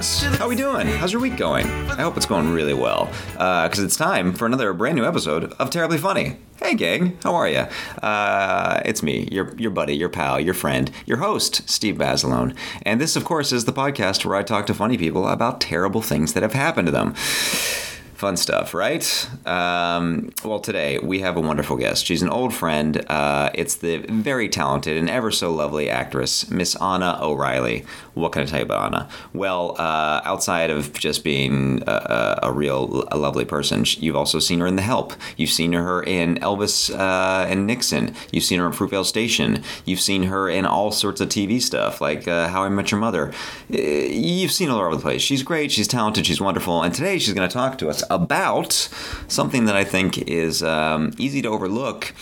How we doing? How's your week going? I hope it's going really well, because it's time for another brand new episode of Terribly Funny. Hey, gang, how are you? Uh, it's me, your your buddy, your pal, your friend, your host, Steve Basilone, and this, of course, is the podcast where I talk to funny people about terrible things that have happened to them. Fun stuff, right? Um, well, today we have a wonderful guest. She's an old friend. Uh, it's the very talented and ever so lovely actress, Miss Ahna O'Reilly. What can I tell you about Ahna? Well, uh, outside of just being a, a real a lovely person, you've also seen her in The Help. You've seen her in Elvis uh, and Nixon. You've seen her in Fruitvale Station. You've seen her in all sorts of TV stuff, like uh, How I Met Your Mother. Uh, You've seen her all over the place. She's great. She's talented. She's wonderful. And today she's going to talk to us about something that I think is um, easy to overlook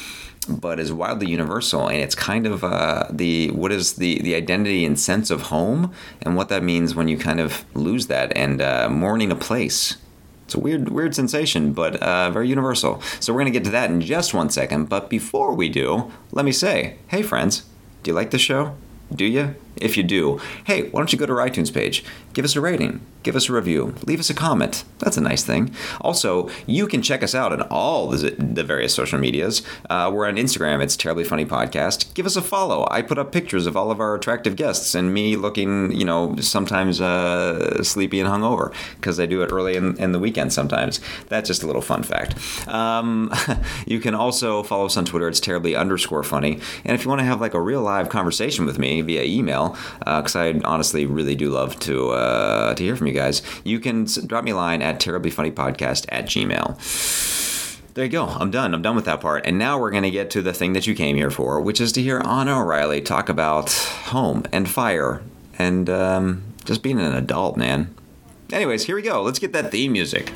but is wildly universal. And it's kind of uh, the what is the the identity and sense of home and what that means when you kind of lose that and uh, mourning a place. It's a weird weird sensation but uh, very universal. So we're going to get to that in just one second. But before we do let me say hey friends do you like the show? Do you if you do hey why don't you go to our itunes page? Give us a rating. Give us a review. Leave us a comment. That's a nice thing. Also you can check us out on all the, various social medias. Uh, we're on instagram. It's terribly funny podcast. Give us a follow. I put up pictures of all of our attractive guests and me looking you know sometimes uh, sleepy and hungover because i do it early in, in the weekend sometimes. That's just a little fun fact. Um, you can also follow us on twitter. It's terribly underscore funny. And if you want to have like a real live conversation with me via email because I honestly really do love to uh, to hear from you guys. You can drop me a line at terriblyfunnypodcast at gmail. There you go. I'm done. I'm done with that part. And now we're going to get to the thing that you came here for, which is to hear Ahna O'Reilly talk about home and fire and um, just being an adult, man. Anyways, here we go. Let's get that theme music.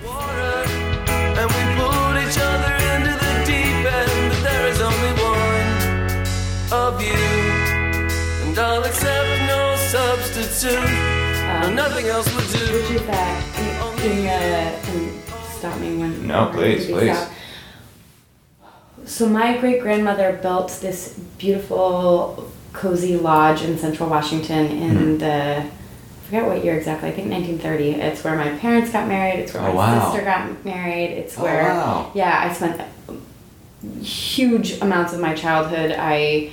Substitute. no, nothing else would do. Which is that? Can, can you uh, can stop me when? No, please, please. stop. So my great grandmother built this beautiful, cozy lodge in Central Washington in Hmm. the. I forget what year exactly. I think 1930. It's where my parents got married. It's where Oh, my wow. sister got married. It's Oh, where. wow. Yeah, I spent huge amounts of my childhood. I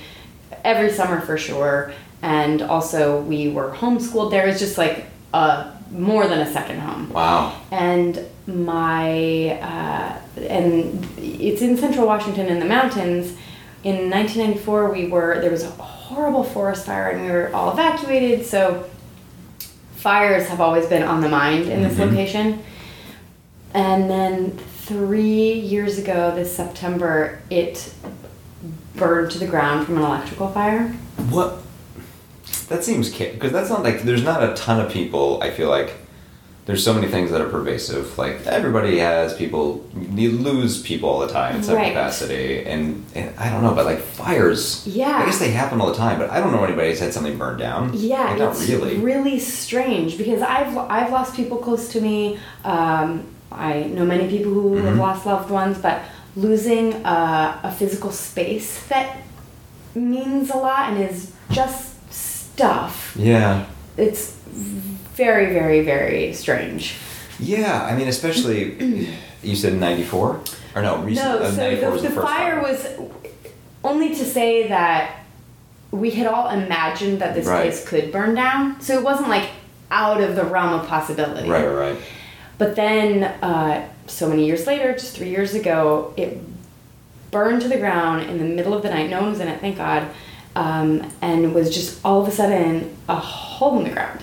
every summer for sure, and also we were homeschooled. There was just like a more than a second home Wow. and my uh, and it's in central washington in the mountains in 1994 we were there was a horrible forest fire and we were all evacuated so fires have always been on the mind in this Mhm. location and then three years ago this september it burned to the ground from an electrical fire What? That seems because that's not like there's not a ton of people. I feel like there's so many things that are pervasive. Like everybody has people. You lose people all the time in some Right. capacity, and, and I don't know, but like fires. Yeah. I guess they happen all the time, but I don't know anybody who's had something burned down. Yeah, Like, not it's really. really strange because I've I've lost people close to me. Um, I know many people who have Mhm. lost loved ones, but losing uh, a physical space that means a lot and is just stuff. yeah. It's very, very, very strange. Yeah. I mean, especially you said '94 or no? Recent, no, uh, so 94 the, was the first fire was only to say that we had all imagined that this Right. place could burn down. So it wasn't like out of the realm of possibility. Right. Right. Right. But then, uh, so many years later, just three years ago, it burned to the ground in the middle of the night. No one was in it, thank God. Um, and was just all of a sudden a hole in the ground.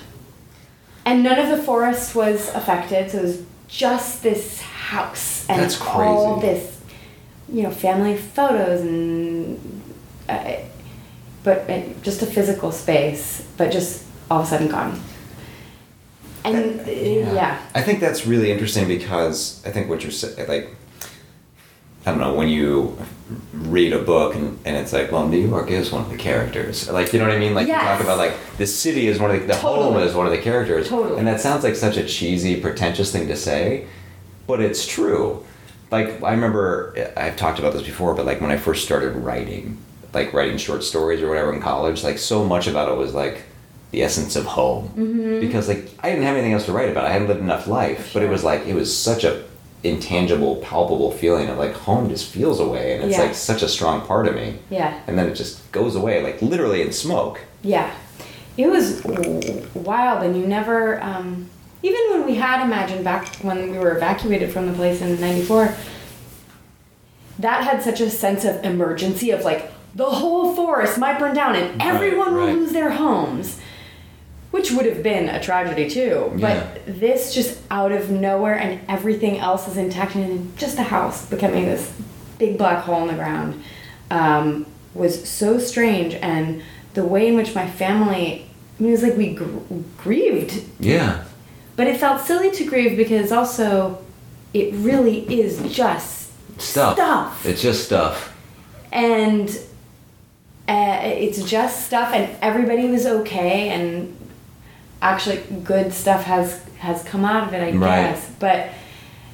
And none of the forest was affected, so it was just this house and That's all this, you know, family photos and, uh, but uh, just a physical space, but just all of a sudden gone. And uh, yeah. I think that's really interesting because I think what you're saying, like, I don't know, when you read a book and, and it's like, well, New York is one of the characters. Like, you know what I mean? Like, Yes. you talk about, like, the city is one of the, the home is one of the characters. Totally. And that sounds like such a cheesy, pretentious thing to say, but it's true. Like, I remember, I've talked about this before, but like when I first started writing, like writing short stories or whatever in college, like so much about it was like the essence of home Mm-hmm. because like I didn't have anything else to write about. I hadn't lived enough life, but it was like it was such a intangible, palpable feeling of like home just feels away, and it's Yeah. like such a strong part of me. Yeah. And then it just goes away, like literally in smoke. Yeah, it was wild, and you never, um, even when we had imagined back when we were evacuated from the place in '94, that had such a sense of emergency of like the whole forest might burn down and Right, everyone will lose their homes, which would have been a tragedy too. Yeah. But this just out of nowhere, and everything else is intact, and just the house becoming this big black hole in the ground um, was so strange, and the way in which my family, I mean, it was like we gr- grieved Yeah. but it felt silly to grieve because also it really is just Stuff. Stuff. It's just stuff. and uh, it's just stuff and everybody was okay and actually good stuff has has come out of it i Right. guess but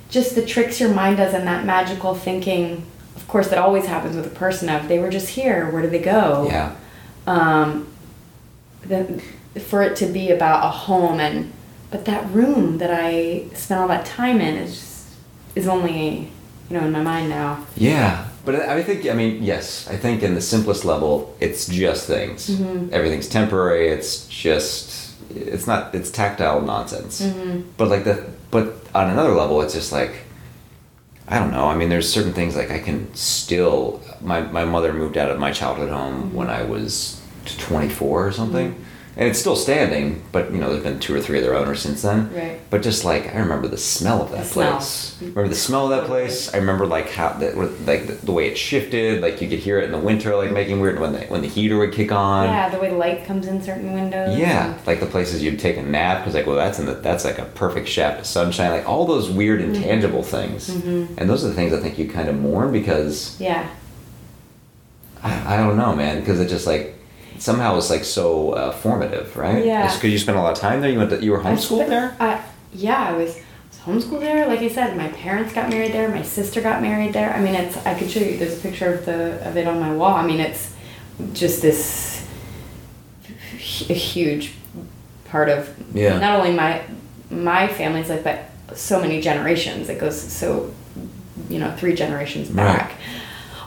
just the tricks your mind does and that magical thinking of course that always happens with a person of they were just here where did they go Yeah. um, the, for it to be about a home and but that room that I spent all that time in is just, is only you know in my mind now. Yeah, but I I think I mean yes, I think in the simplest level, it's just things. Everything's temporary. It's just it's not it's tactile nonsense. Mm-hmm. But like the but on another level, it's just like I don't know. I mean, there's certain things like I can still. My my mother moved out of my childhood home mm-hmm. when I was 24 or something. Mm-hmm. And it's still standing, but you know, there's been two or three other owners since then. Right. But just like I remember the smell of that The smell. place. Remember the smell of that place. I remember like how the, like the, the way it shifted. Like you could hear it in the winter, like making weird when the when the heater would kick on. yeah, the way the light comes in certain windows. Yeah, like the places you'd take a nap because like, well, that's in the that's like a perfect shaft of sunshine. Like all those weird Mm-hmm. intangible things, and those are the things I think you kind of mourn because yeah. I, I don't know, man, because it just like somehow it's like so uh, formative, right? Yeah. Because you spent a lot of time there. You went to, you were homeschooled there. Uh, yeah, I was, was homeschooled there. Like I said, my parents got married there. My sister got married there. I mean, it's. I could show you. There's a picture of the of it on my wall. I mean, it's just this a huge part of Yeah. not only my my family's life, but so many generations. It goes so you know three generations back.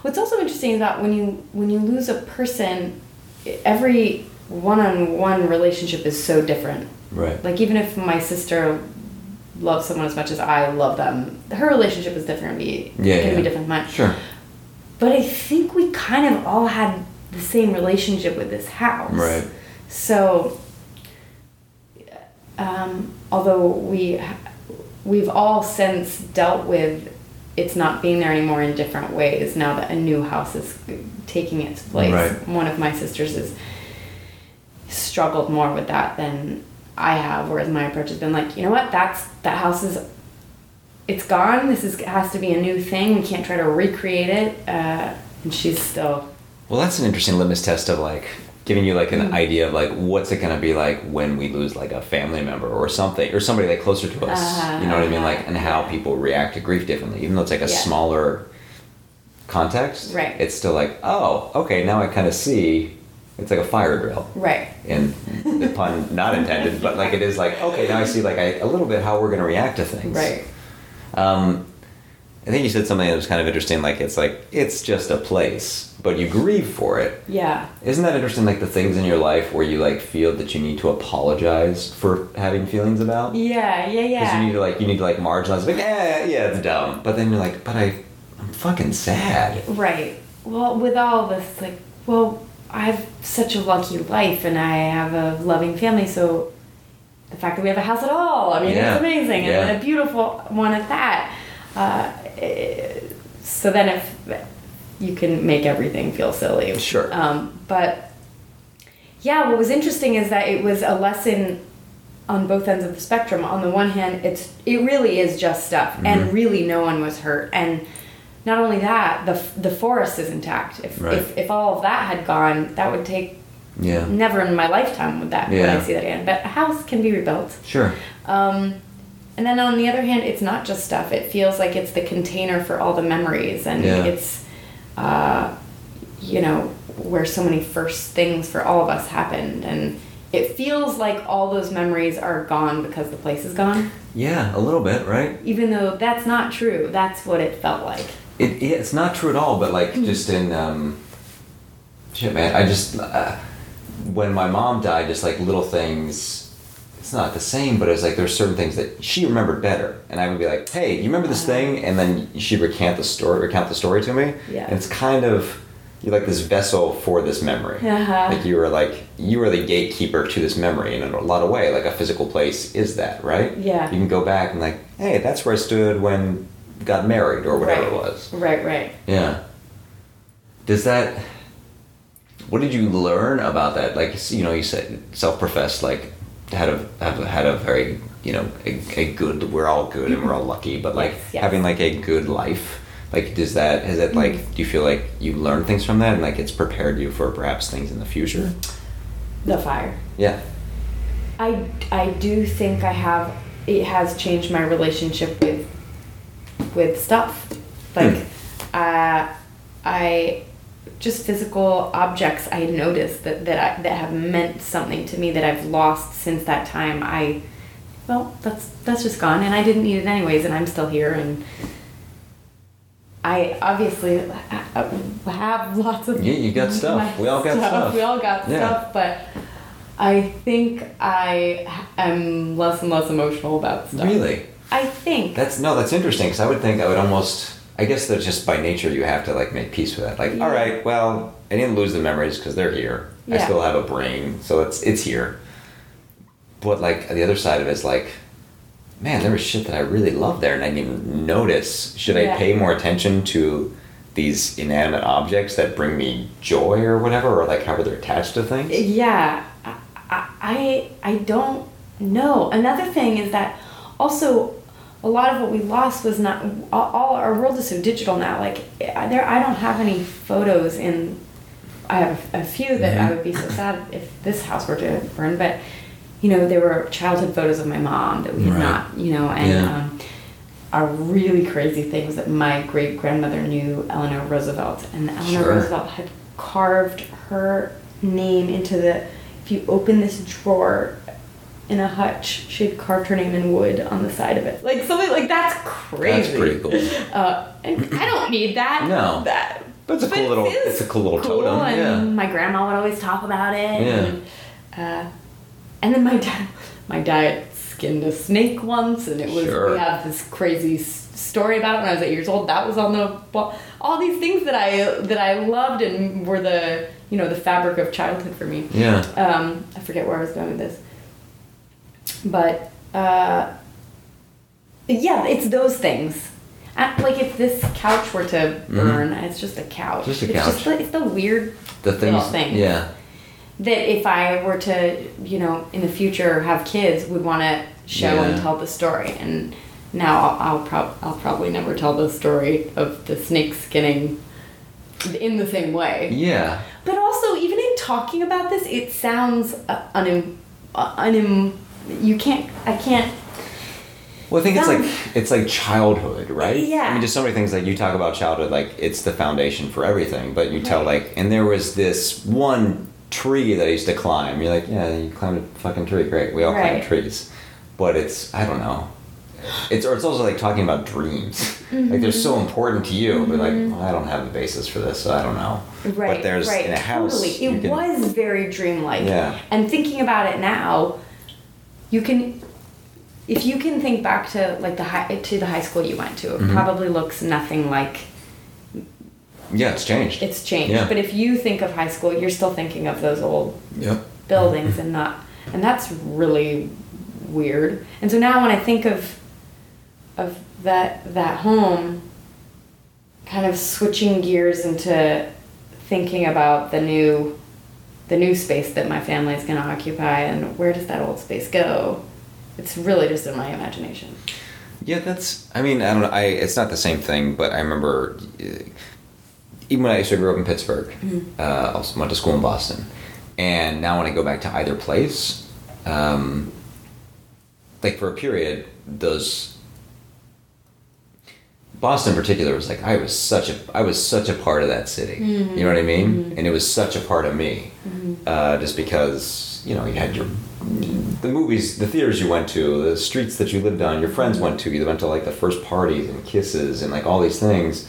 What's also interesting is that when you when you lose a person, every one-on-one relationship is so different. Right. Like even if my sister loves someone as much as I love them, her relationship is different. Be Yeah, gonna yeah. be different than mine. Sure. But I think we kind of all had the same relationship with this house. Right. So, um, although we we've all since dealt with it's not being there anymore in different ways now that a new house is taking its place. Right. One of my sisters has struggled more with that than I have, whereas my approach has been like, you know what, that's that house is it's gone. This is has to be a new thing. We can't try to recreate it. Uh, and she's still Well, that's an interesting litmus test of like giving you like an idea of like what's it gonna be like when we lose like a family member or something or somebody like closer to us. Uh-huh, you know what I mean? uh-huh, Like and how people react to grief differently, even though it's like a Yeah. smaller context. Right. It's still like, oh, okay, now I kind of see. It's like a fire drill. right. And the pun not intended, but like it is like okay, now I see like I, a little bit how we're gonna react to things. Right. Um, I think you said something that was kind of interesting. Like it's like it's just a place, but you grieve for it. Yeah. Isn't that interesting? Like the things in your life where you like feel that you need to apologize for having feelings about. Yeah. Yeah. Yeah. Because you need to like you need to like marginalize. Like yeah, yeah, it's dumb. But then you're like, but I, I'm fucking sad. Right. Well, with all this, like, well, I have such a lucky life and I have a loving family, so the fact that we have a house at all, I mean, Yeah. it's amazing Yeah. and a beautiful one at that. Uh, so then if you can make everything feel silly. Sure. Um, but yeah, what was interesting is that it was a lesson on both ends of the spectrum. On the one hand, it's it really is just stuff, Mm-hmm. and really no one was hurt. And not only that, the the forest is intact. If Right. if, if all of that had gone, that would take Yeah. never in my lifetime would that would Yeah. I see that again. But a house can be rebuilt. Sure. Um, and then on the other hand, it's not just stuff. It feels like it's the container for all the memories, and Yeah. it's, uh, you know, where so many first things for all of us happened, and it feels like all those memories are gone because the place is gone. Yeah, a little bit, right? Even though that's not true. That's what it felt like. It, it- it's not true at all, but like just in um, shit, man. I just uh, when my mom died, just like little things. It's not the same, but it's like there's certain things that she remembered better, and I would be like, "Hey, you remember this thing?" And then she'd recount the story, recount the story to me. Yeah. And it's kind of you're like this vessel for this memory. Uh-huh. Like you were like you were the gatekeeper to this memory in a lot of way. Like a physical place is that, right? Yeah. You can go back and like, hey, that's where I stood when got married or whatever right. it was. Right, right. Yeah. Does that? What did you learn about that? Like you know, you said self-professed, like had a have had a very you know a, a good. We're all good and we're all lucky, but like Yes, yes. having like a good life. Like does that has it like Mm-hmm. do you feel like you learned things from that and like it's prepared you for perhaps things in the future? The fire. Yeah. I, I do think I have it has changed my relationship with with stuff like uh, I just physical objects I noticed that that I, that have meant something to me that I've lost since that time I well that's that's just gone and I didn't need it anyways and I'm still here and I obviously have lots of Yeah, you got stuff. We all got stuff. we all got Yeah. stuff but I think I am less and less emotional about stuff. Really? I think. That's no, that's interesting because I would think I would almost. I guess that just by nature you have to like make peace with that. Like, Yeah. all right, well, I didn't lose the memories because they're here. I still have a brain, so it's it's here. But like the other side of it is like, man, there was shit that I really loved there, and I didn't even notice. Should I pay more attention to these inanimate objects that bring me joy or whatever, or like how they're attached to things? Yeah, I, I I don't know. Another thing is that also a lot of what we lost was not all, all our world is so digital now. Like I- there, I don't have any photos in. I have a few that I Mhm. would be so sad if this house were to burn, but you know there were childhood photos of my mom that we had Right. not, you know, and. Yeah. Um, a really crazy thing was that my great grandmother knew Eleanor Roosevelt, and Eleanor Sure. Roosevelt had carved her name into the. If you open this drawer in a hutch, she had carved her name in wood on the side of it, like something like that's crazy. That's pretty cool. Uh, and I don't need that. No. that. But it's a cool it little- it's a cool little cool, totem, And yeah. my grandma would always talk about it. Yeah. And, uh, and then my dad, my dad skinned a snake once, and it was Sure. we have this crazy story about it when I was eight years old. That was on the wall. All these things that I that I loved and were the you know the fabric of childhood for me. Yeah. Um, I forget where I was going with this, but uh, yeah, it's those things. Like if this couch were to burn, it's just a couch. Mm-hmm. Just a it's couch. Just the, it's the weird The things. things Yeah. that if I were to, you know, in the future have kids, would want to show Yeah. and tell the story. And now I'll, I'll, prob- I'll probably never tell the story of the snake skinning in the same way. Yeah. But also, even in talking about this, it sounds uh, unim, uh, unim. You can't. I can't. Well, I think it's like it's like childhood, right? Yeah. I mean, just so many things like you talk about childhood, like it's the foundation for everything. But you tell Right. like, and there was this one tree that I used to climb. You're like, yeah, you climbed a fucking tree, great. We all climb trees, but it's I don't know. It's or it's also like talking about dreams. Like they're so mm-hmm. important to you, but like well, I don't have the basis for this, so I don't know. Right. But there's right. in a house. Totally. It can- was very dreamlike. Yeah. And thinking about it now, you can. If you can think back to like the high to the high school you went to, it Mhm. probably looks nothing like Yeah, it's changed. it's changed. Yeah. But if you think of high school, you're still thinking of those old buildings and not and that's really weird. And so now when I think of of that that home kind of switching gears into thinking about the new the new space that my family is going to occupy and where does that old space go? It's really just in my imagination. Yeah, that's. I mean, I don't know. I it's not the same thing, but I remember uh, even when I used to grow up in Pittsburgh. Uh, I also went to school in Boston, and now when I go back to either place, um, like for a period, those Boston in particular was like I was such a I was such a part of that city. You know what I mean? And it was such a part of me, uh, just because you know you had your the movies, the theaters you went to, the streets that you lived on, your friends went to. You went to like the first parties and kisses and like all these things,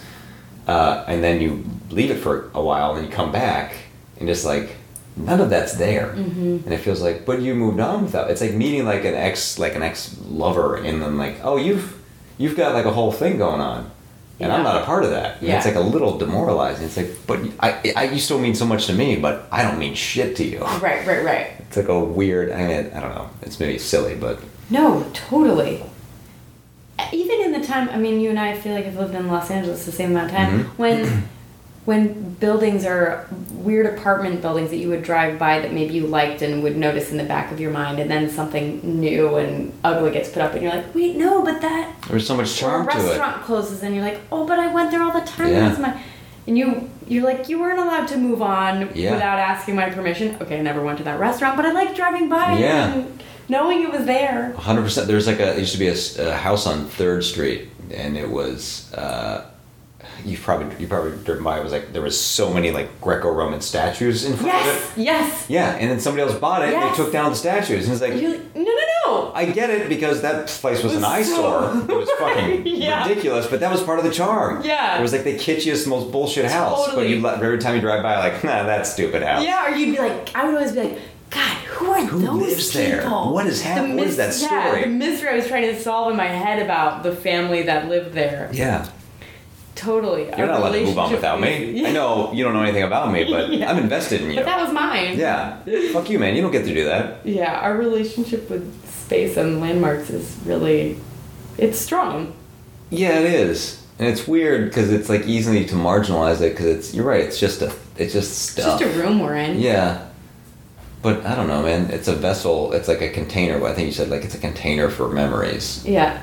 uh, and then you leave it for a while and you come back and just like none of that's there, and it feels like but you moved on without. It's like meeting like an ex like an ex lover and then like oh you've you've got like a whole thing going on. And I'm not a part of that. And It's like a little demoralizing. It's like, but I, I, you still mean so much to me, but I don't mean shit to you. Right, right, right. It's like a weird. I mean, I don't know. It's maybe silly, but No, totally. Even in the time, I mean, you and I feel like have lived in Los Angeles the same amount of time. Mhm. When, when buildings are weird apartment buildings that you would drive by that maybe you liked and would notice in the back of your mind, and then something new and ugly gets put up, and you're like, wait, no, but that there's so much charm to it. restaurant closes, and you're like, oh, but I went there all the time. Yeah. That's my, and you you're like, you weren't allowed to move on Yeah. without asking my permission. Okay, I never went to that restaurant, but I liked driving by Yeah. and knowing it was there. 100. percent There's like a there used to be a house on Third Street, and it was. Uh, you probably you probably driven by. It was like there was so many like Greco-Roman statues in front of it. yes. Yeah, and then somebody else bought it. and Yes. They took down the statues, and it's like. You're no, no, no. I get it because that place was an So- eyesore. It was fucking Yeah. ridiculous, but that was part of the charm. Yeah. It was like the kitschest, most bullshit house. But Totally. you every time you drive by, like, nah, that's stupid house. Yeah, or you'd be like, I would always be like, God, who are Who those lives there? people? What is happening? What is that mys- Yeah, the mystery I was trying to solve in my head about the family that lived there. Yeah. Totally. You're not allowed to move on without me. I know you don't know anything about me, but Yeah. I'm invested in you. But that was mine. yeah. Fuck you, man. You don't get to do that. Yeah, our relationship with space and landmarks is really, it's strong. Yeah, it is. And it's weird because it's like easy to marginalize it because it's, you're right, it's just a, it's just It's stuff. just a room we're in. Yeah. But I don't know, man. It's a vessel. It's like a container. I think you said like it's a container for memories, Yeah.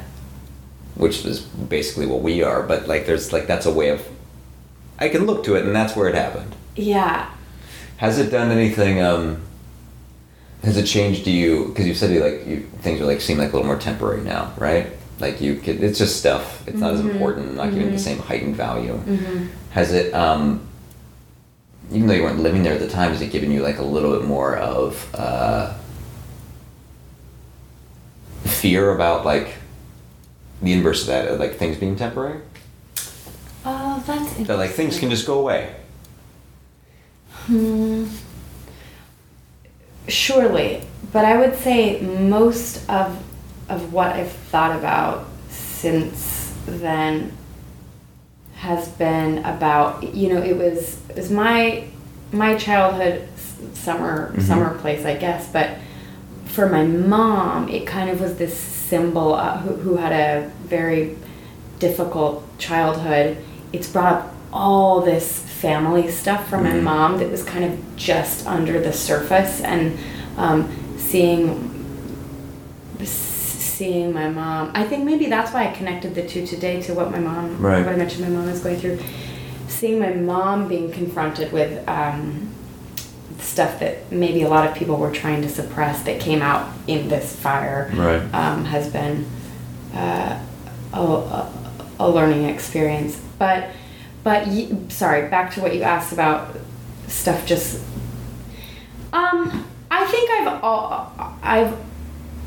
Which is basically what we are. But like, there's like that's a way of. I can look to it, and that's where it happened. Yeah. Has it done anything? Um, has it changed you? Because you said you like you, things are like seem like a little more temporary now, right? Like you could. It's just stuff. It's not as important. Not giving the same heightened value. Mm-hmm. Has it? Um, even though you weren't living there at the time, has it given you like a little bit more of uh, fear about like the inverse of that, like things being temporary? Oh, that's interesting. That like things can just go away. Hmm. Surely, but I would say most of of what I've thought about since then has been about you know it was it was my my childhood summer Mhm. summer place I guess, but for my mom it kind of was this symbol uh, who who had a very difficult childhood. It's brought up all this family stuff from my Mhm. mom that was kind of just under the surface, and um, seeing seeing my mom. I think maybe that's why I connected the two today to what my mom, Right. what I mentioned my mom is going through. Seeing my mom being confronted with um, stuff that maybe a lot of people were trying to suppress that came out in this fire Right. um, has been uh, a, a, a learning experience. But but y- sorry, back to what you asked about stuff. Just um, I think I've al- I've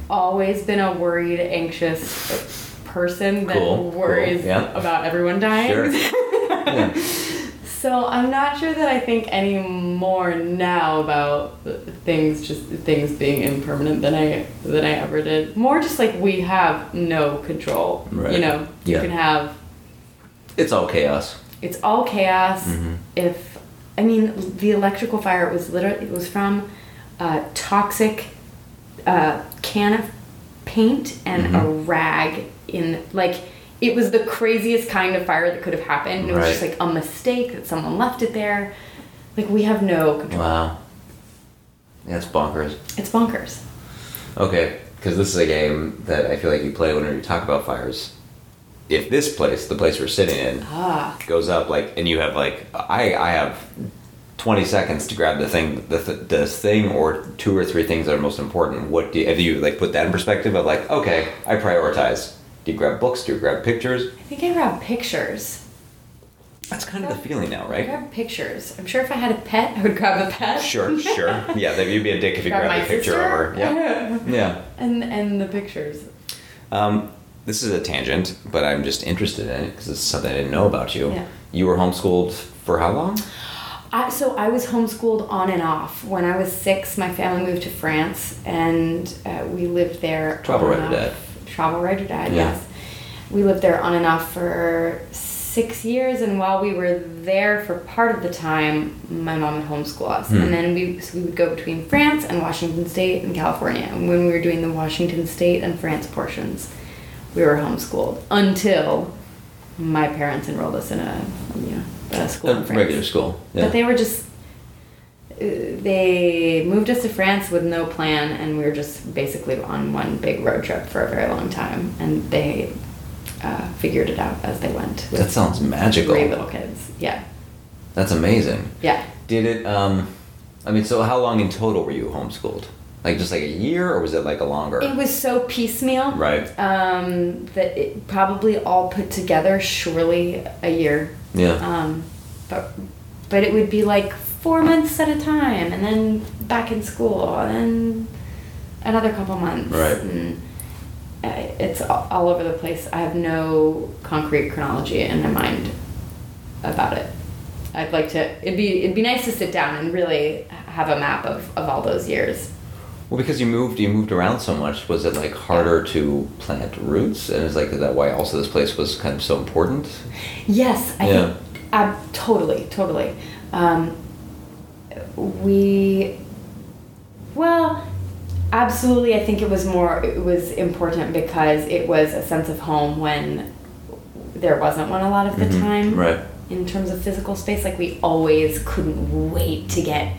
always been a worried, anxious person that Cool, cool, worries yeah. about everyone dying. Sure. Yeah. So I'm not sure that I think any more now about things just things being impermanent than I than I ever did. More just like we have no control. Right. You know, you Yeah. can have It's all chaos. it's all chaos. Mhm. If I mean the electrical fire, it was literally it was from a toxic uh, can of paint and a Mhm. rag in like it was the craziest kind of fire that could have happened. It was just like a mistake that someone left it there. Like we have no control. Wow. That's bonkers. It's bonkers. Okay, because this is a game that I feel like you play whenever you talk about fires. If this place, the place we're sitting in, Ah. goes up like, and you have like, I I have twenty seconds to grab the thing, the th- the thing or two or three things that are most important. What do you, have you like put that in perspective of like, okay, I prioritize. Do you grab books? Do you grab pictures? I think I grabbed pictures. That's kind of the feeling now, right? I right? grabbed pictures. I'm sure if I had a pet, I would grab the pet. Sure, sure. Yeah, then you'd be a dick if you Grab grabbed a picture sister. of her. Yeah. Yeah. and and the pictures. Um, this is a tangent, but I'm just interested in it because it's something I didn't know about you. Yeah. You were homeschooled for how long? I, so I was homeschooled on and off. When I was six, my family moved to France, and uh, we lived there. Travel on writer and dad. off. Travel writer dad. Yeah. Yes, we lived there on and off for six years, and while we were there for part of the time, my mom would homeschool us, Hmm. and then we so we would go between France and Washington State and California. And when we were doing the Washington State and France portions, we were homeschooled until my parents enrolled us in a you know a school A regular school. Yeah. But they were just. They moved us to France with no plan, and we were just basically on one big road trip for a very long time. And they uh, figured it out as they went. that sounds magical. Three little kids. Yeah. That's amazing. Yeah. Did it? Um, I mean, so how long in total were you homeschooled? Like just like a year, or was it like a longer? It was so piecemeal. Right. Um, that it probably all put together, surely a year. Yeah. Um, but but it would be like four months at a time, and then back in school, and then another couple months. Right. And uh, it's all, over the place. I have no concrete chronology in my mind about it. I'd like to. It'd be it'd be nice to sit down and really have a map of, of all those years. Well, because you moved, you moved around so much. Was it like harder to plant roots? And is like is that why also this place was kind of so important? Yes, I Yeah. think ab- totally, totally. Um, we, well, absolutely. I think it was more. It was important because it was a sense of home when there wasn't one a lot of the Mhm. time. Right. In terms of physical space, like we always couldn't wait to get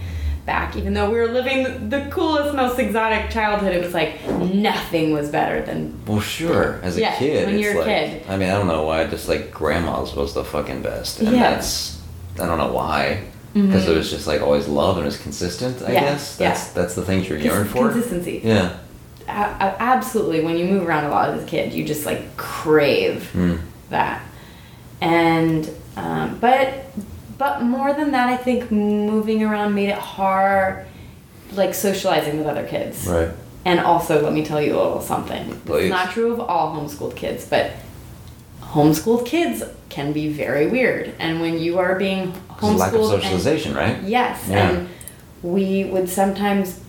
back, even though we were living the coolest, most exotic childhood. It was like nothing was better than Well, sure. As a Yeah, kid, when you're a like kid. I mean, I don't know why. Just like grandma's was the fucking best, and Yeah. that's I don't know why. Because Mhm. it was just like always love and it was consistent. I Yeah, guess yeah. that's that's the things you're Cons- yearning for. consistency. Yeah. A- absolutely when you move around a lot as a kid you just like crave Hmm. that and um, but but more than that i think moving around made it hard like socializing with other kids Right. and also let me tell you a little something Please. it's not true of all homeschooled kids but homeschooled kids can be very weird and when you are being a lack of homeschooled and- socialization, right? Yes, Yeah. and we would sometimes,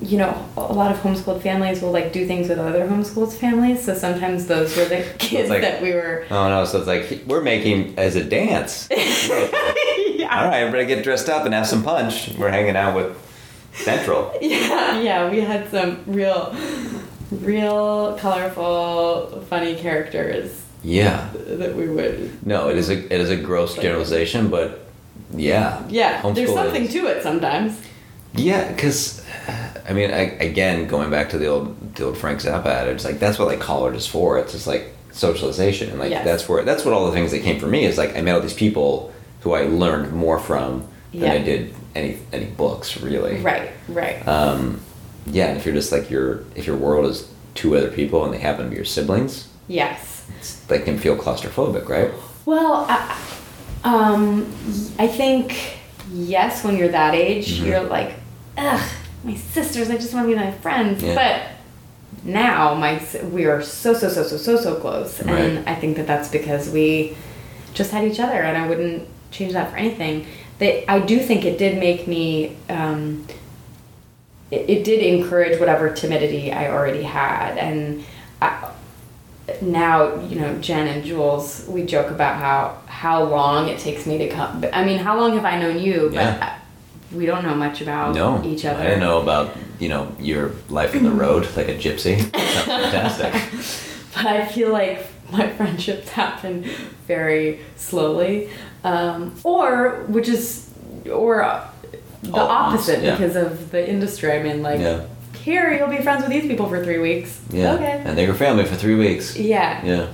you know, a lot of homeschooled families will like do things with other homeschooled families. So sometimes those were the kids like- that we were. Oh no! So it's like we're making as a dance. yeah. All right, everybody get dressed up and have some punch. We're hanging out with Central. Yeah, yeah, we had some real, real colorful, funny characters Yeah. that we would. No, it is a it is a gross generalization, but yeah. Yeah, there's something is- to it sometimes. Yeah, because I mean, I, again, going back to the old the old Frank Zappa adage, like that's what like college is for. It's just like socialization, and like Yes. that's where that's what all the things that came for me is like I met all these people who I learned more from than Yeah. I did any any books really. Right, right. Um, yeah, and if you're just like your if your world is two other people and they happen to be your siblings, yes. It's, they can feel claustrophobic, right? Well, I, um, I think yes. When you're that age, Mhm. you're like, ugh, my sisters. I just want to be my friends. Yeah. But now, my we are so so so so so so close, and I think that that's because we just had each other, and I wouldn't change that for anything. That I do think it did make me. Um, it, it did encourage whatever timidity I already had, and. I, now you know Jen and Jules we joke about how how long it takes me to come I mean how long have I known you but Yeah. we don't know much about No, each other I didn't know about you know your life on the road like a gypsy. Fantastic. but I feel like my friendships happen very slowly um, or which is or uh, the All opposite yeah. because of the industry I mean like Yeah. Here you'll be friends with these people for three weeks Yeah. okay And they're your family for three weeks. yeah Yeah.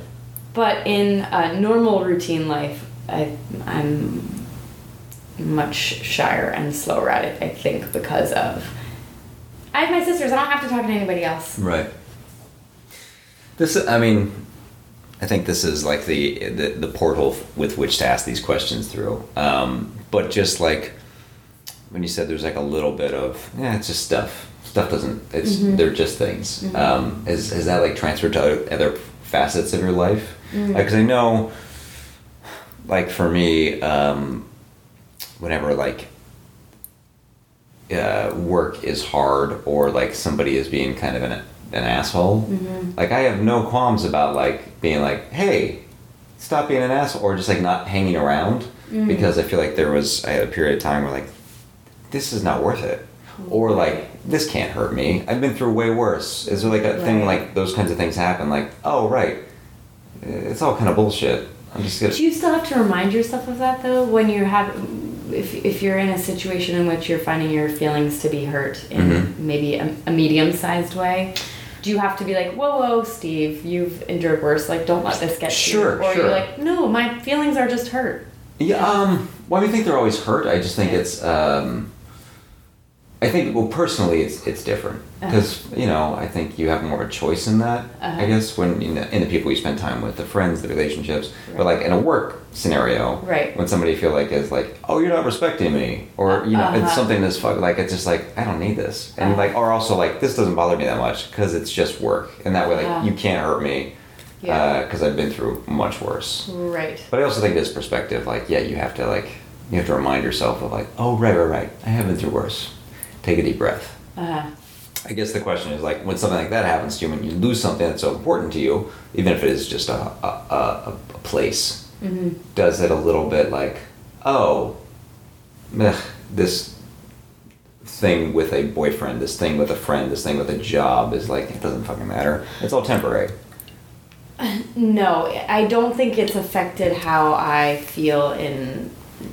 But in a normal routine life, I, I'm much shyer and slower at it, I think, because of. I have my sisters, I don't have to talk to anybody else. Right. This, I mean, I think this is like the the, the portal with which to ask these questions through. Um, but just like when you said there's like a little bit of yeah, it's just stuff. Stuff doesn't. It's they're just things. Um, is is that like transferred to other facets of your life? Because I know, like for me, um, whenever like uh, work is hard or like somebody is being kind of an, an asshole like i have no qualms about like being like hey stop being an asshole or just like not hanging around because i feel like there was i had a period of time where like this is not worth it or like this can't hurt me i've been through way worse is there like a thing like those kinds of things happen like oh right it's all kind of bullshit i'm just gonna Do you still have to remind yourself of that though when you have, if, if you're in a situation in which you're finding your feelings to be hurt in Mhm. maybe a, a medium-sized way? Do you have to be like, whoa, whoa, Steve, you've endured worse. Like, don't let this get Sure, you. Or sure. you're like, no, my feelings are just hurt. Yeah, um, well, I think they're always hurt. I just think Yeah. it's, um, I think, well, personally, it's it's different Uh-huh. because you know I think you have more of a choice in that. Uh-huh. I guess when you know, in the people you spend time with, the friends, the relationships, but like in a work scenario, Right. When somebody feel like is like, oh, you're not respecting me, or you know, it's Uh-huh. something that's fuck like it's just like I don't need this, and Uh-huh. like, or also like this doesn't bother me that much because it's just work, and that way like Uh-huh. you can't hurt me Yeah. because I've been through much worse. Right. But I also think this perspective, like, yeah, you have to like, you have to remind yourself of like, oh, right, right, right. I have been through worse. Take a deep breath. Uh, I guess the question is like, when something like that happens to you, when you lose something that's so important to you, even if it is just a a, a, a place, mhm. does it a little bit like, oh, meh, this thing with a boyfriend, this thing with a friend, this thing with a job is like, it doesn't fucking matter. It's all temporary. No, I don't think it's affected how I feel in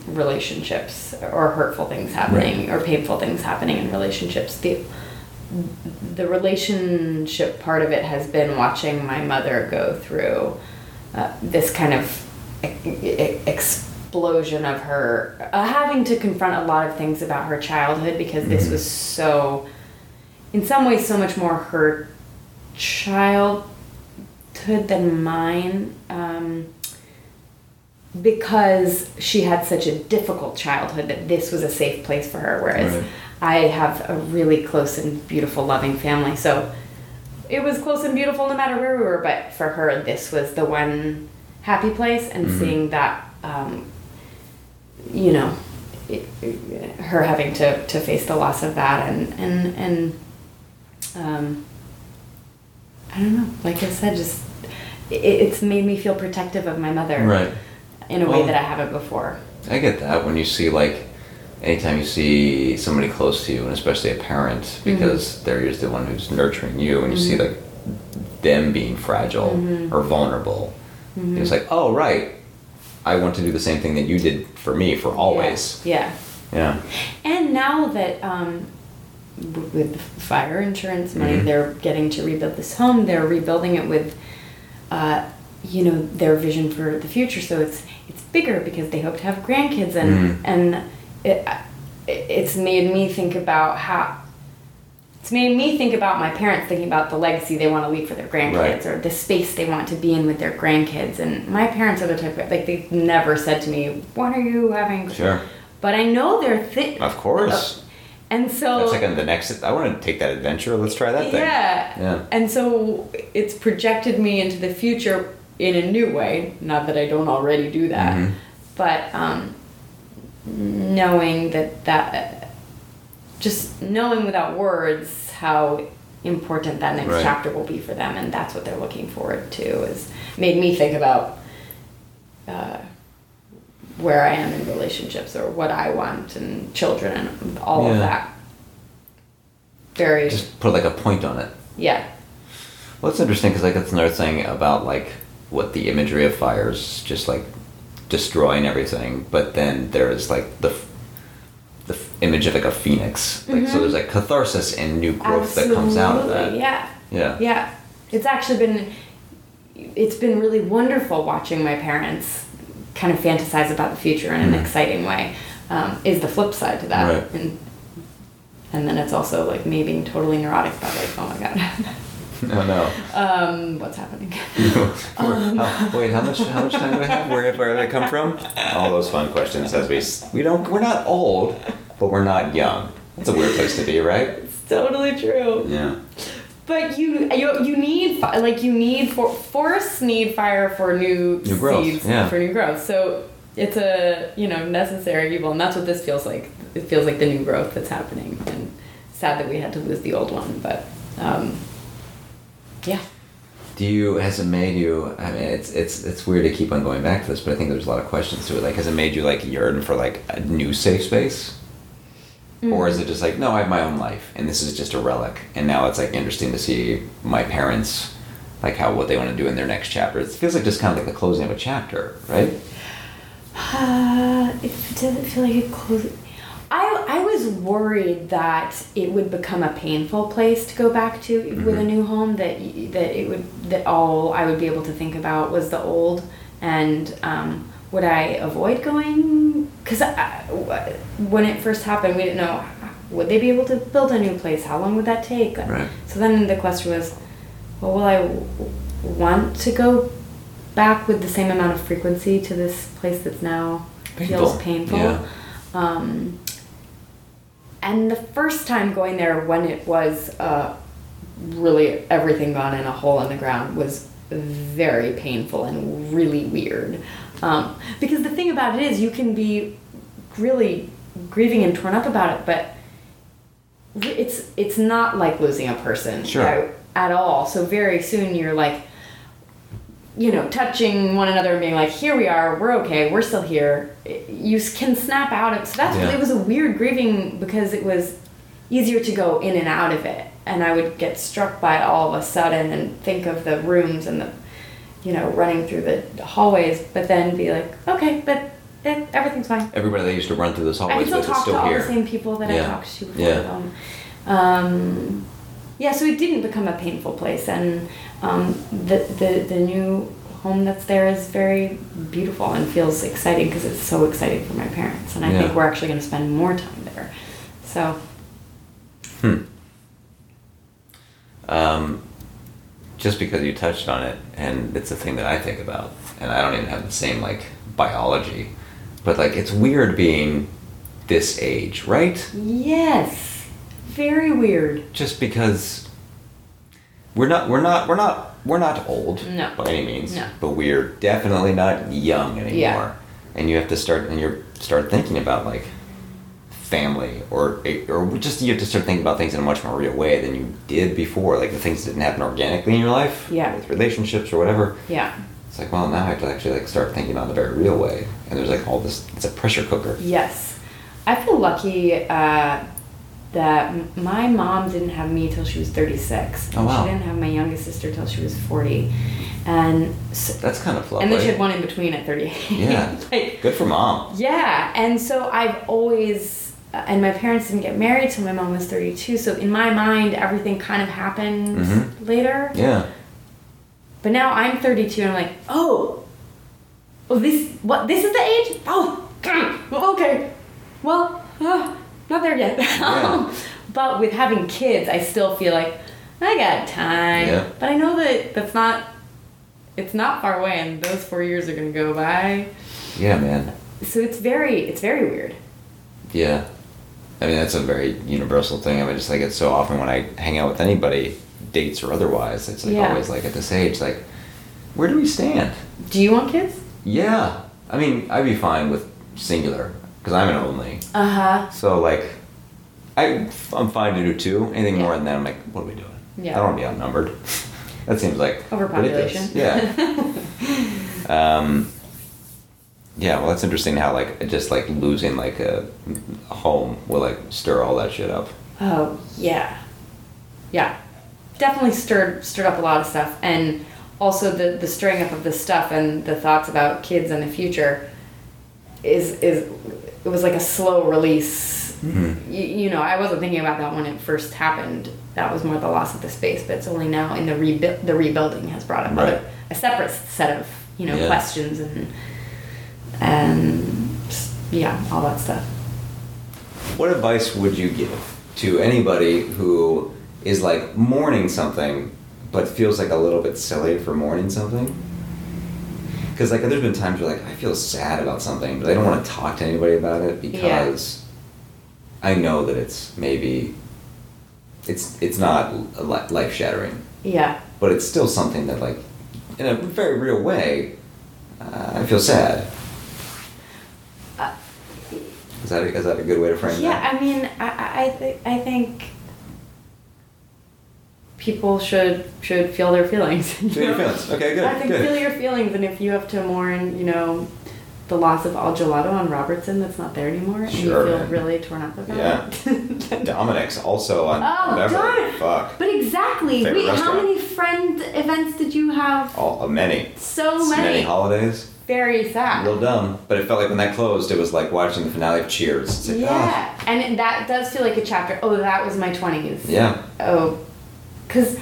relationships or hurtful things happening or painful things happening in relationships. The the relationship part of it has been watching my mother go through uh, this kind of explosion of her uh, having to confront a lot of things about her childhood because this was so in some ways so much more her childhood than mine. Um, because she had such a difficult childhood that this was a safe place for her whereas Right. i have a really close and beautiful loving family so it was close and beautiful no matter where we were but for her this was the one happy place and Mhm. seeing that um, you know it- her having to, to face the loss of that and and and um, I don't know. Like I said, just it, it's made me feel protective of my mother Right. In a way that I haven't before. I get that when you see like anytime you see somebody close to you and especially a parent Mm-hmm. because they're usually the one who's nurturing you and you see like them being fragile Mm-hmm. or vulnerable it's like oh right I want to do the same thing that you did for me for always Yeah. yeah, And now that um, with fire insurance money, Mhm. they're getting to rebuild this home. They're rebuilding it with, uh, you know, their vision for the future. So it's it's bigger because they hope to have grandkids, and Mhm. and it, it's made me think about how. It's made me think about my parents thinking about the legacy they want to leave for their grandkids Right. or the space they want to be in with their grandkids. And my parents are the type of like they've never said to me, "When are you having?" sure But I know they're thi- of course and so that's like the next I want to take that adventure let's try that thing yeah. Yeah. And so it's projected me into the future in a new way. Not that I don't already do that, Mhm. but um, knowing that that just knowing without words how important that next Right. chapter will be for them, and that's what they're looking forward to. Is made me think about. Uh, where I am in relationships or what I want and children and all of that. Very just put like a point on it yeah. Well, it's interesting because like that's another thing about like what the imagery of fires just like destroying everything, but then there's like the the image of like a phoenix. Like so, there's like catharsis and new growth that comes out of that. Mm-hmm. Yeah. Yeah. Yeah. It's actually been it's been really wonderful watching my parents kind of fantasize about the future in an Mhm. exciting way. Um, is the flip side to that. Right. And and then it's also like me being totally neurotic about like, oh my god. No, no. Um, what's happening? How- wait, how much? How much time do I have? Where, where did I come from? All those fun questions as we we don't we're not old, but we're not young. That's a weird place to be, right? it's totally true. Yeah. But you you you need like you need for forests need fire for new, New growth, seeds yeah. for new growth. So it's a you know necessary evil, and that's what this feels like. It feels like the new growth that's happening, and sad that we had to lose the old one. But um, yeah, Do you has it made you? I mean, it's it's it's weird to keep on going back to this, but I think there's a lot of questions to it. Like, has it made you like yearn for like a new safe space? Or is it just like, no, I have my own life, and this is just a relic, and now it's like interesting to see my parents, like how what they want to do in their next chapter. It feels like just kind of like the closing of a chapter, right? Uh, it doesn't feel like a closes. I, I was worried that it would become a painful place to go back to with a Mhm. new home that that it would that all I would be able to think about was the old and um, would I avoid going because when it first happened we didn't know would they be able to build a new place how long would that take Right. so then the question was well will I want to go back with the same amount of frequency to this place that's now feels Painful, painful. yeah. Um, and the first time going there when it was uh, really everything gone in a hole in the ground was very painful and really weird. Um, because the thing about it is you can be really grieving and torn up about it, but it's it's not like losing a person Sure. at, at all. So very soon you're like, you know, touching one another and being like, "Here we are, we're okay, we're still here." You can snap out of. It, so that's Yeah. it was a weird grieving because it was easier to go in and out of it, and I would get struck by it all of a sudden and think of the rooms and the, you know, running through the hallways, but then be like, "Okay, but it, everything's fine." Everybody that used to run through those I can hallways still with is talk to still all here. the same people that Yeah. I talked to before. Yeah. them. Um, yeah, so it didn't become a painful place, and um, the, the the new home that's there is very beautiful and feels exciting because it's so exciting for my parents, and I Yeah. think we're actually going to spend more time there. So Hmm. Um, just because you touched on it, and it's a thing that I think about, and I don't even have the same like biology, but like it's weird being this age, right? yes, very weird. Just because we're not, we're not, we're not, we're not old No. by any means, No. but we're definitely not young anymore. Yeah. And you have to start, and you start thinking about like family or or just you have to start thinking about things in a much more real way than you did before like the things that didn't happen organically in your life Yeah. with relationships or whatever Yeah. it's like well now i have to actually like start thinking about it in a very real way and there's like all this it's a pressure cooker Yes. I feel lucky uh, that my mom didn't have me till she was 36. Oh, wow. She didn't have my youngest sister till she was 40. And so, that's kind of lovely and then she had one in between at 38. Yeah. like, good for mom yeah. And so I've always, uh, and my parents didn't get married till my mom was 32. So in my mind, everything kind of happened Mhm. later. yeah But now I'm 32 and I'm like, oh, oh, this what? This is the age? Oh, okay. Well, uh, not there yet. Yeah. but with having kids, I still feel like I got time. Yeah. But I know that that's not. It's not far away, and those four years are gonna go by. yeah man So it's very, it's very weird. yeah i mean that's a very universal thing i mean just like it's so often when i hang out with anybody dates or otherwise it's like Yeah. always like at this age like where do we stand Do you want kids? Yeah, I mean, I'd be fine with singular because I'm an only. Uh huh. So like, I I'm fine to do two. Anything Yeah. more than that, I'm like, what are we doing? Yeah. I don't want to be outnumbered. that seems like Overpopulation. Yeah. um, yeah. Well, that's interesting how like just like losing like a, a home will like stir all that shit up. Oh yeah, yeah, definitely stirred stirred up a lot of stuff, and also the the stirring up of the stuff and the thoughts about kids and the future is is it was like a slow release. Mhm. You, you know, I wasn't thinking about that when it first happened. That was more the loss of the space, but it's only now in the rebuild the rebuilding has brought up Right. a separate set of you know Yeah. questions and and yeah, all that stuff. What advice would you give to anybody who is like mourning something, but feels like a little bit silly for mourning something. Because like there's been times where like I feel sad about something, but I don't want to talk to anybody about it because I know that it's maybe it's it's not life shattering, Yeah. but it's still something that like in a very real way uh, I feel sad. Uh, Is that a, is that a good way to frame Yeah, that? I mean, I, I, thi- I think people should should feel their feelings. Feel your feelings. Okay, good, I think good. feel your feelings, and if you have to mourn, you know, the loss of Al Gelato on Robertson that's not there anymore, and Sure, you feel man. really torn up about it. Yeah. it. Dominic's also on Oh, Beverly. Fuck. But exactly, Favorite wait, how many friend events did you have? All, uh, many. So many. many holidays. Very sad. Real dumb. But it felt like when that closed, it was like watching the finale of Cheers. It's like, Yeah, and that does feel like a chapter. Oh, that was my twenties. ah. yeah. Oh, because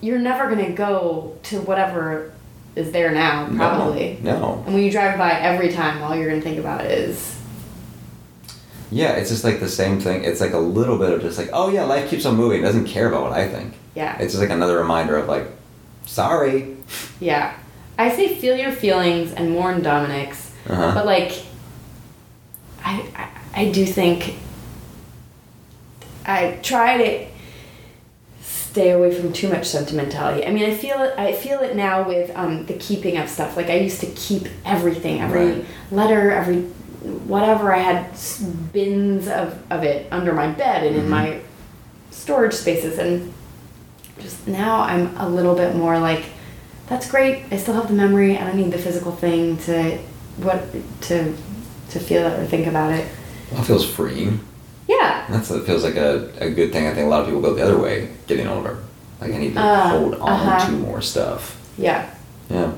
you're never gonna go to whatever is there now, No, probably. No. And when you drive by every time, all you're gonna think about is Yeah, it's just like the same thing. It's like a little bit of just like, oh yeah, life keeps on moving. It doesn't care about what I think. yeah, It's just like another reminder of like, sorry. yeah. I say feel your feelings and mourn Dominic's, Uh-huh. but like, I, I I do think I try to stay away from too much sentimentality. I mean, I feel it. I feel it now with um, the keeping of stuff. Like I used to keep everything, every Right. letter, every whatever. I had bins of of it under my bed and in Mhm. my storage spaces, and just now I'm a little bit more like, that's great. I still have the memory. I don't need the physical thing to what to to feel it or think about it. Well, it feels freeing. That's it feels like a, a good thing. I think a lot of people go the other way, getting older. Like I need to Uh, hold on uh-huh. to more stuff. Yeah. Yeah.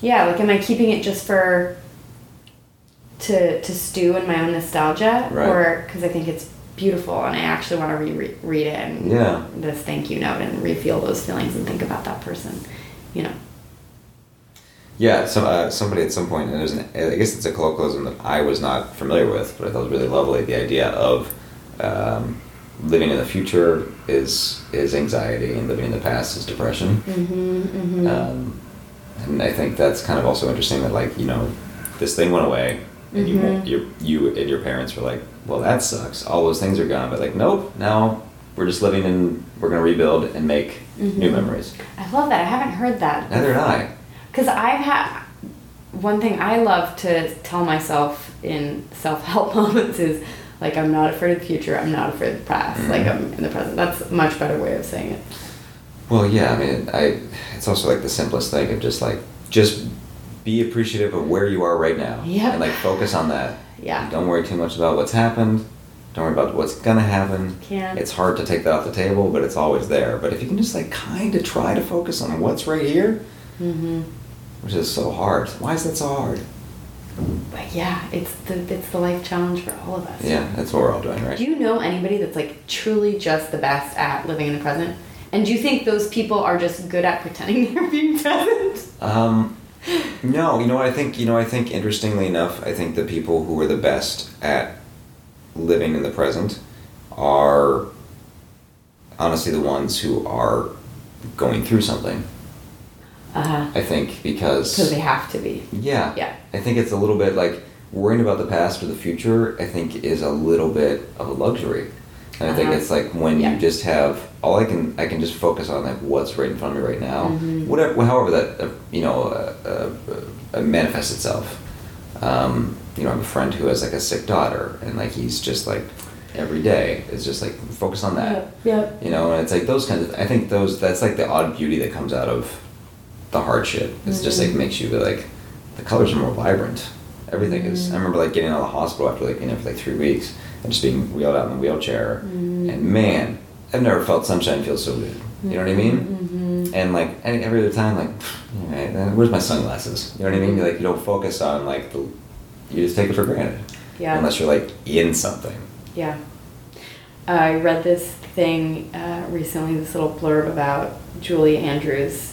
Yeah, like am I keeping it just for to to stew in my own nostalgia Right. or cuz I think it's beautiful and I actually want to re- read it and Yeah. this thank you note and refeel those feelings and think about that person, you know. Yeah, so uh, somebody at some point, and there's an, I guess it's a colloquialism that I was not familiar with, but I thought it was really lovely. The idea of um, living in the future is is anxiety, and living in the past is depression. Mhm. Mhm. Um, and I think that's kind of also interesting that like you know, this thing went away, and you Mhm. you you and your parents were like, well, that sucks. All those things are gone, but like, nope. Now we're just living in. We're gonna rebuild and make new Mhm. memories. I love that. I haven't heard that. Neither did I. Because I've had one thing I love to tell myself in self help moments is like I'm not afraid of the future. I'm not afraid of the past. Mhm. Like I'm in the present. That's a much better way of saying it. Well, yeah, I mean, I it's also like the simplest thing of just like just be appreciative of where you are right now, Yeah. and like focus on that. Yeah. Don't worry too much about what's happened. Don't worry about what's gonna happen. Can't. It's hard to take that off the table, but it's always there. But if you can just like kind of try to focus on what's right here, Mm-hmm. Which is so hard. Why is that so hard? But yeah, it's the it's the life challenge for all of us. Yeah, that's what we're all doing, right? Do you know anybody that's like truly just the best at living in the present? And do you think those people are just good at pretending they're being present? Um, no, you know what I think. You know, I think interestingly enough, I think the people who are the best at living in the present are honestly the ones who are going through something. Uh huh. I think because Because they have to be. yeah, Yeah. I think it's a little bit like worrying about the past or the future. I think is a little bit of a luxury, and I think Uh-huh. it's like when Yeah. you just have all I can. I can just focus on like what's right in front of me right now. Mhm. Whatever, however that uh, you know uh, uh, uh, manifests itself. Um, you know, I have a friend who has like a sick daughter, and like he's just like every day is just like focus on that. Yeah. Yep. You know, and it's like those kinds of. I think those that's like the odd beauty that comes out of the hardship. It's just like Mhm. makes you be like the colors are more vibrant. Everything is. I Mhm. remember like getting out of the hospital after like being there for like three weeks and just being wheeled out in the wheelchair. Mhm. And man, I've never felt sunshine feel so good. You know what I mean? Mm-hmm. And like any, every other time, like, right, where's my sunglasses? You know what I mean? You like you don't focus on like the, you just take it for granted. Yeah. Unless you're like in something. Yeah. I read this thing uh, recently, this little blurb about Julie Andrews,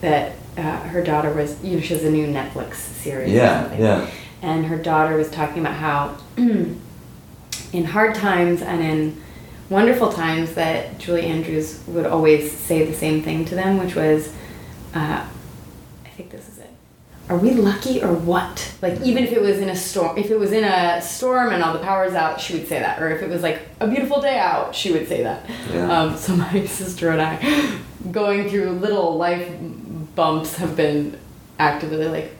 that uh, her daughter was, you know, she has a new Netflix series. Yeah, yeah. And her daughter was talking about how in hard times and in wonderful times that Julie Andrews would always say the same thing to them, which was, uh, I think this is it. Are we lucky or what? Like even if it was in a storm, if it was in a storm and all the power's out, she would say that. Or if it was like a beautiful day out, she would say that. Yeah. Um, so my sister and I, going through little life bumps, have been actively like,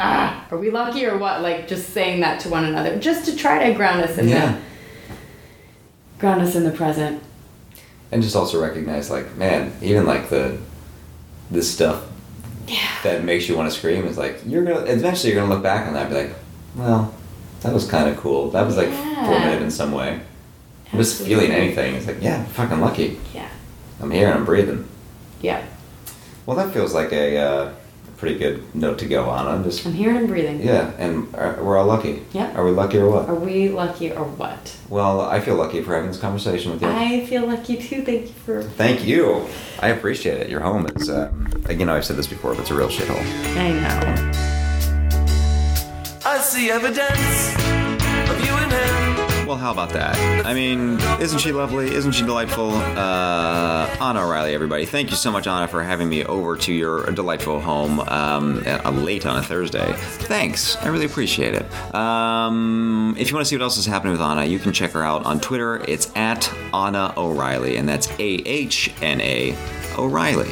ah, are we lucky or what? Like just saying that to one another, just to try to ground us in Yeah. the ground us in the present. and just also recognize like man even like the this stuff yeah. that makes you want to scream is like you're gonna eventually you're gonna look back on that and be like well that was kind of cool that was like Yeah. formative in some way just feeling anything it's like yeah I'm fucking lucky Yeah. i'm here and i'm breathing Yeah. Well that feels like a uh, pretty good note to go on i'm just I'm here and I'm breathing. yeah and uh, we're all lucky Yeah. are we lucky or what Are we lucky or what? well i feel lucky for having this conversation with you I feel lucky too. Thank you for. Thank you. I appreciate it. Your home is, um, you know, I've said this before, but it's a real shithole. I know. I see evidence Well, how about that? I mean, isn't she lovely? Isn't she delightful? Uh, Ahna O'Reilly, everybody. Thank you so much, Ahna, for having me over to your delightful home um, uh, late on a Thursday. Thanks. I really appreciate it. Um, if you want to see what else is happening with Ahna, you can check her out on Twitter. It's at Ahna O'Reilly, and that's A H N A O'Reilly.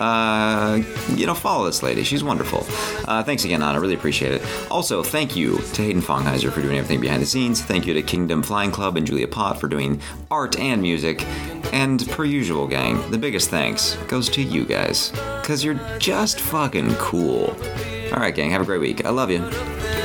Uh, you know, follow this lady. She's wonderful. Uh, thanks again, Ahna. Really appreciate it. Also, thank you to Hayden Fongheiser for doing everything behind the scenes. Thank you to Kingdom Flying Club and Julia Pott for doing art and music. And per usual, gang, the biggest thanks goes to you guys. Because you're just fucking cool. All right, gang, have a great week. I love you.